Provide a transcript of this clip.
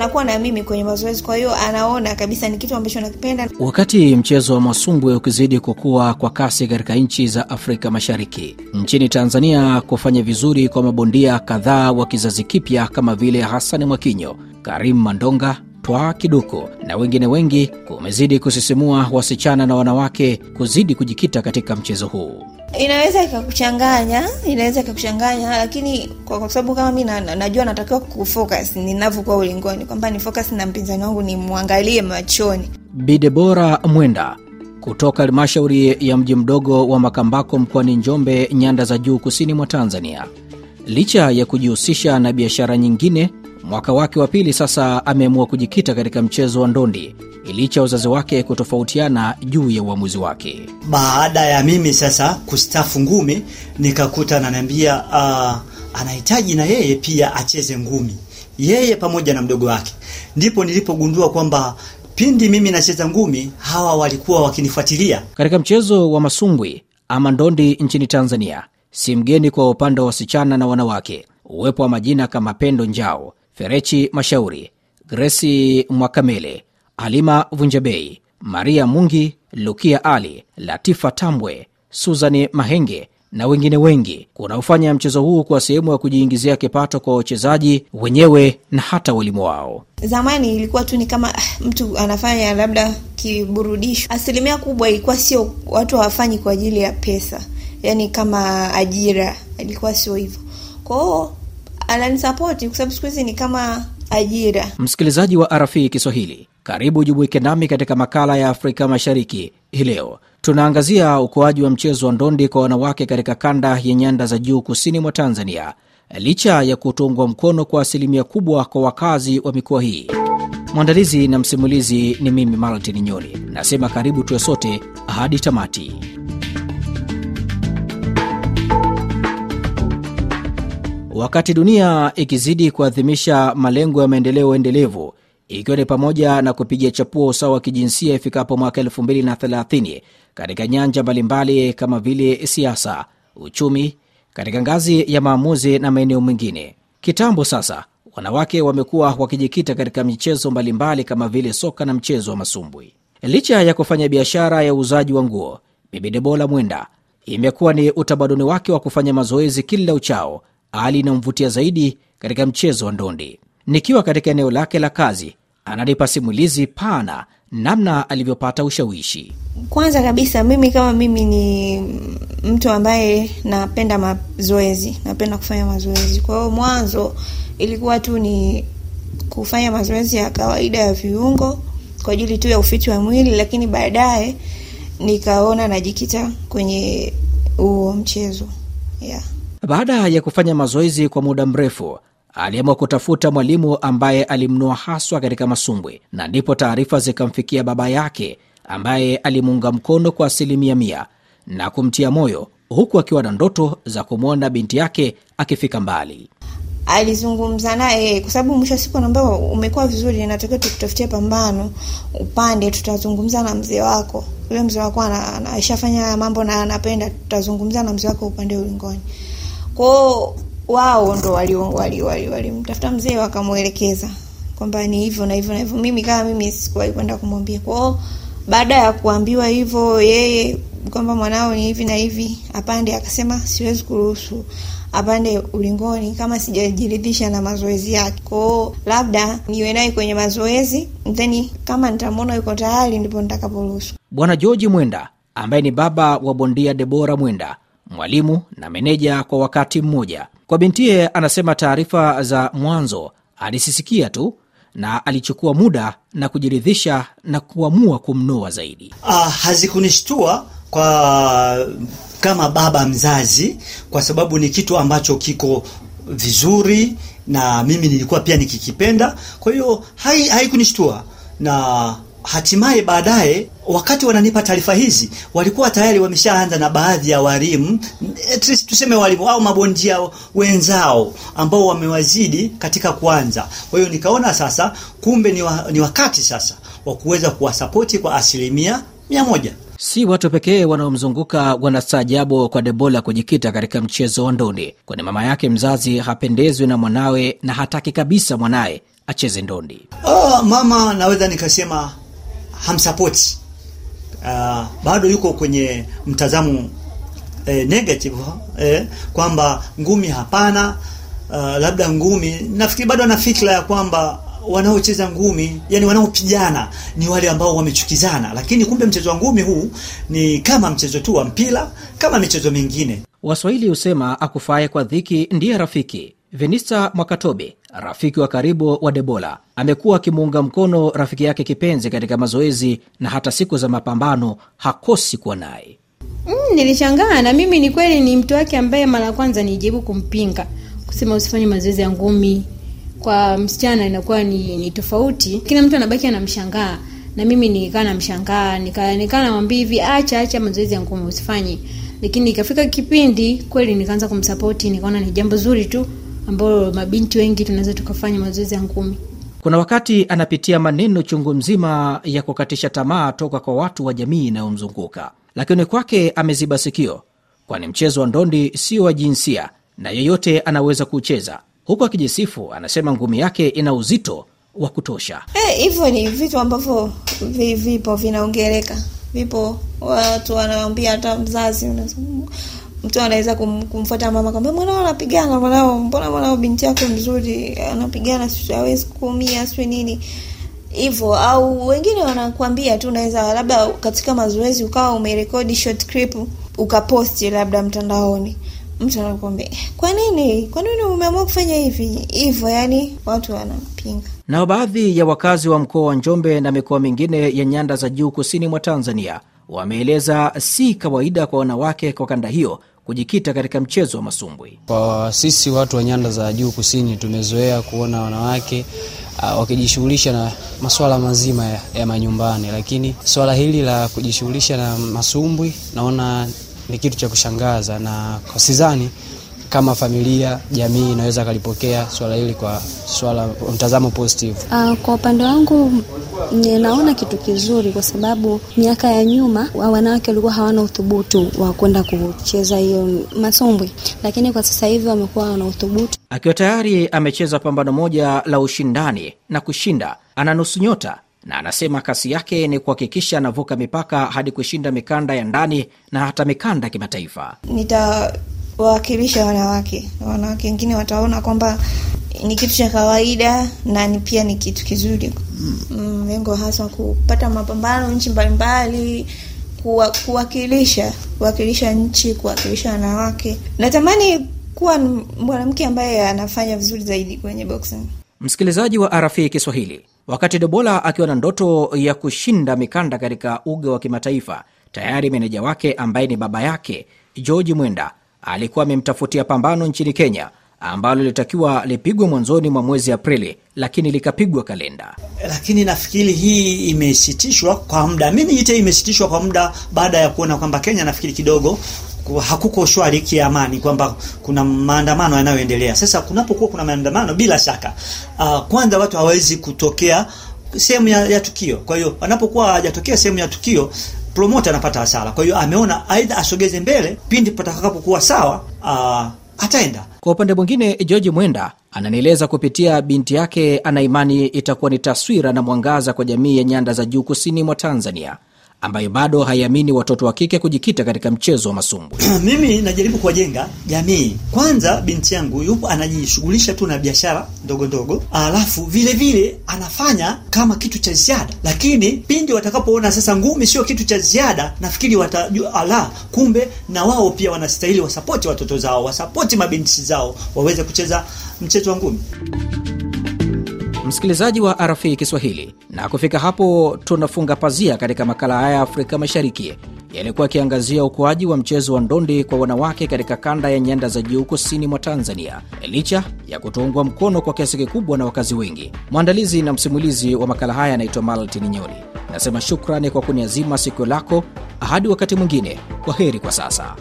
anakuwa na mimi kwenye mazoezi, kwa hiyo anaona kabisa ni kitu ambacho nakipenda. Wakati mchezo wa masumbwe ukizidi kukua kwa kasi katika nchi za Afrika Mashariki, nchini Tanzania kufanya vizuri kwa mabondia kadhaa wa kizazi kipya kama vile Hassan Mwakinyo, Karim Mandonga, Twa Kiduku na wengine wengi kumezidi kusisimua wasichana na wanawake kuzidi kujikita katika mchezo huu. Inaweza ikakuchanganya, inaweza ikakuchanganya, lakini kwa, kwa sababu kama mi na, najua natakiwa kufocus ninavyokuwa ulingoni, kwamba ni focus na mpinzani wangu nimwangalie machoni. Bidebora Mwenda kutoka halmashauri ya mji mdogo wa Makambako mkoani Njombe, nyanda za juu kusini mwa Tanzania, licha ya kujihusisha na biashara nyingine mwaka wake wa pili sasa ameamua kujikita katika mchezo wa ndondi licha uzazi wake kutofautiana juu ya uamuzi wake. Baada ya mimi sasa kustafu ngumi, nikakuta ananiambia uh, anahitaji na yeye pia acheze ngumi, yeye pamoja na mdogo wake. Ndipo nilipogundua kwamba pindi mimi nacheza ngumi, hawa walikuwa wakinifuatilia. Katika mchezo wa masumbwi ama ndondi nchini Tanzania, si mgeni kwa upande wa wasichana na wanawake uwepo wa majina kama Pendo Njao, Ferechi Mashauri, Gresi Mwakamele, Halima Vunjabei, Maria Mungi, Lukia Ali, Latifa Tambwe, Suzani Mahenge na wengine wengi, kunaofanya mchezo huu kuwa sehemu ya kujiingizia kipato kwa wachezaji wenyewe na hata walimu wao. Zamani ilikuwa tu ni kama mtu anafanya labda kiburudisho. Asilimia kubwa ilikuwa sio, watu hawafanyi kwa ajili ya pesa, yani kama ajira, ilikuwa sio hivyo kwao ananisapoti kwa sababu siku hizi ni kama ajira. Msikilizaji wa RFI Kiswahili, karibu jumuike nami katika makala ya Afrika Mashariki. Hii leo tunaangazia ukuaji wa mchezo wa ndondi kwa wanawake katika kanda ya nyanda za juu kusini mwa Tanzania, licha ya kutungwa mkono kwa asilimia kubwa kwa wakazi wa mikoa hii. Mwandalizi na msimulizi ni mimi Maltin Nyoni, nasema karibu tuwe sote hadi tamati. Wakati dunia ikizidi kuadhimisha malengo ya maendeleo endelevu ikiwa ni pamoja na kupiga chapua usawa wa kijinsia ifikapo mwaka 2030 katika nyanja mbalimbali kama vile siasa, uchumi, katika ngazi ya maamuzi na maeneo mengine. Kitambo sasa, wanawake wamekuwa wakijikita katika michezo mbalimbali kama vile soka na mchezo wa masumbwi. Licha ya kufanya biashara ya uuzaji wa nguo, Bibi Debola Mwenda imekuwa ni utamaduni wake wa kufanya mazoezi kila uchao hali inayomvutia zaidi katika mchezo wa ndondi. Nikiwa katika eneo lake la kazi, ananipa simulizi pana namna alivyopata ushawishi. Kwanza kabisa, mimi kama mimi ni mtu ambaye napenda mazoezi, napenda kufanya mazoezi. Kwa hiyo mwanzo ilikuwa tu ni kufanya mazoezi ya kawaida ya viungo kwa ajili tu ya ufiti wa mwili, lakini baadaye nikaona najikita kwenye huo mchezo yeah. Baada ya kufanya mazoezi kwa muda mrefu, aliamua kutafuta mwalimu ambaye alimnua haswa katika masumbwi, na ndipo taarifa zikamfikia baba yake ambaye alimuunga mkono kwa asilimia mia na kumtia moyo, huku akiwa na ndoto za kumwona binti yake akifika mbali. Alizungumza naye kwa sababu mwisho wa siku anaambia, umekuwa vizuri, natakiwa tukutafutia pambano upande, tutazungumza na mzee wako. Yule mzee wako aishafanya mambo na anapenda, tutazungumza na mzee wako upande ulingoni kwao wao ndo walimtafuta wali, wali, wali, mzee wakamwelekeza kwamba ni hivyo na hivyo na hivyo. Mimi kama mimi sikuwahi kwenda kumwambia kwao. Baada ya kuambiwa hivyo yeye kwamba mwanao ni hivi na hivi, apande, akasema siwezi kuruhusu apande ulingoni kama sijajiridhisha na mazoezi yake. Kwao labda niwe naye kwenye mazoezi, then kama nitamwona yuko tayari ndipo nitakaporuhusu. Bwana George Mwenda ambaye ni baba wa bondia Debora Mwenda mwalimu na meneja kwa wakati mmoja. Kwa bintiye, anasema taarifa za mwanzo alisisikia tu na alichukua muda na kujiridhisha na kuamua kumnoa zaidi. Ah, hazikunishtua kwa kama baba mzazi, kwa sababu ni kitu ambacho kiko vizuri na mimi nilikuwa pia nikikipenda, kwa hiyo haikunishtua hai na hatimaye baadaye wakati wananipa taarifa hizi walikuwa tayari wameshaanza na baadhi ya walimu tuseme walimu au mabondia wenzao ambao wamewazidi katika kuanza. Kwa hiyo nikaona sasa kumbe ni, wa, ni wakati sasa wa kuweza kuwasapoti kwa asilimia mia moja. Si watu pekee wanaomzunguka wanastaajabu kwa Debola kujikita katika mchezo wa ndondi, kwani mama yake mzazi hapendezwi na mwanawe na hataki kabisa mwanaye acheze ndondi. Oh, mama naweza nikasema hamsapoti. Uh, bado yuko kwenye mtazamo eh, negative eh, kwamba ngumi hapana. Uh, labda ngumi, nafikiri bado ana fikra ya kwamba wanaocheza ngumi, yani wanaopigana ni wale ambao wamechukizana, lakini kumbe mchezo wa ngumi huu ni kama mchezo tu wa mpira, kama michezo mingine. Waswahili husema akufaye kwa dhiki ndiye rafiki. Venista Mwakatobe, rafiki wa karibu wa Debola, amekuwa akimuunga mkono rafiki yake kipenzi katika mazoezi na hata siku za mapambano hakosi kuwa naye. Mm, nilishangaa na mimi ni kweli ni mtu wake ambaye mara ya kwanza nijaribu kumpinga kusema usifanye mazoezi ya ngumi. Kwa msichana inakuwa ni, ni tofauti, kila mtu anabaki anamshangaa, na mimi nikaa namshangaa, nikaa nikaa namwambia hivi, acha acha mazoezi ya ngumi usifanye. Lakini ikafika kipindi kweli nikaanza kumsapoti, nikaona ni jambo zuri tu ambalo mabinti wengi tunaweza tukafanya mazoezi ya ngumi. Kuna wakati anapitia maneno chungu mzima ya kukatisha tamaa toka kwa watu wa jamii inayomzunguka, lakini kwake ameziba sikio, kwani mchezo wa ndondi sio wa jinsia na yeyote anaweza kucheza. Huku akijisifu, anasema ngumi yake ina uzito wa kutosha. hivyo hey, ni vitu ambavyo vi, vipo vinaongeleka, vipo watu wanaambia, hata mzazi mtu anaweza kum, kumfuata mama kwambia, mwanao anapigana, mwanao, mbona mwanao binti yako mzuri anapigana, hawezi kuumia, sijui nini hivyo. Au wengine wanakuambia tu, unaweza labda katika mazoezi ukawa umerekodi short clip ukaposti labda mtandaoni, mtu anakuambia kwa nini, kwa nini umeamua kufanya hivi hivyo? Yani watu wanapinga. Nao baadhi ya wakazi wa mkoa wa Njombe na mikoa mingine ya nyanda za juu kusini mwa Tanzania wameeleza si kawaida kwa wanawake kwa kanda hiyo kujikita katika mchezo wa masumbwi. Kwa sisi watu wa nyanda za juu kusini tumezoea kuona wanawake uh, wakijishughulisha na masuala mazima ya, ya manyumbani, lakini swala hili la kujishughulisha na masumbwi naona ni kitu cha kushangaza, na kwa sidhani kama familia, jamii inaweza kalipokea swala hili kwa swala mtazamo positive. Uh, kwa upande wangu ninaona kitu kizuri, kwa sababu miaka ya nyuma wanawake walikuwa hawana uthubutu wa kwenda kucheza hiyo masumbwi, lakini kwa sasa hivi wamekuwa wana uthubutu. Akiwa tayari amecheza pambano moja la ushindani na kushinda, ana nusu nyota na anasema kasi yake ni kuhakikisha anavuka mipaka hadi kushinda mikanda ya ndani na hata mikanda ya kimataifa. Nitawakilisha wanawake, wanawake wengine wataona kwamba ni kitu cha kawaida na ni pia ni kitu kizuri. Lengo mm, hasa kupata mapambano nchi mbalimbali, kuwa, kuwakilisha kuwakilisha nchi, kuwakilisha wanawake. Natamani kuwa mwanamke ambaye anafanya vizuri zaidi kwenye boxing. Msikilizaji wa RFI Kiswahili, wakati Debola akiwa na ndoto ya kushinda mikanda katika uga wa kimataifa, tayari meneja wake ambaye ni baba yake George Mwenda alikuwa amemtafutia pambano nchini Kenya ambalo lilitakiwa lipigwe mwanzoni mwa mwezi Aprili, lakini likapigwa kalenda. Lakini nafikiri hii imesitishwa kwa muda, mi niite imesitishwa kwa muda baada ya kuona kwamba Kenya nafikiri kidogo hakuko shwari kiamani, kwamba kuna maandamano yanayoendelea sasa. Kunapokuwa kuna maandamano, bila shaka uh, kwanza watu hawawezi kutokea sehemu ya, ya tukio. Kwa hiyo wanapokuwa hawajatokea sehemu ya tukio promoter anapata hasara. Kwa hiyo ameona aidha asogeze mbele, pindi patakapokuwa sawa uh, ataenda. Kwa upande mwingine, George Mwenda ananieleza kupitia binti yake, ana imani itakuwa ni taswira na mwangaza kwa jamii ya nyanda za juu kusini mwa Tanzania ambayo bado haiamini watoto wa kike kujikita katika mchezo wa masumbwi. Mimi najaribu kuwajenga jamii. Kwanza binti yangu yupo anajishughulisha tu na biashara ndogo ndogo, alafu vile vile anafanya kama kitu cha ziada, lakini pindi watakapoona sasa ngumi sio kitu cha ziada, nafikiri watajua ala, kumbe na wao pia wanastahili wasapoti watoto zao, wasapoti mabinti zao waweze kucheza mchezo wa ngumi. Msikilizaji wa RFI Kiswahili, na kufika hapo tunafunga pazia katika makala haya ya Afrika Mashariki yalikuwa yakiangazia ukuaji wa mchezo wa ndondi kwa wanawake katika kanda ya nyanda za juu kusini mwa Tanzania, licha ya kutoungwa mkono kwa kiasi kikubwa na wakazi wengi. Mwandalizi na msimulizi wa makala haya anaitwa Maltini Nyoni. Nasema shukrani kwa kuniazima sikio lako. Hadi wakati mwingine, kwa heri kwa sasa.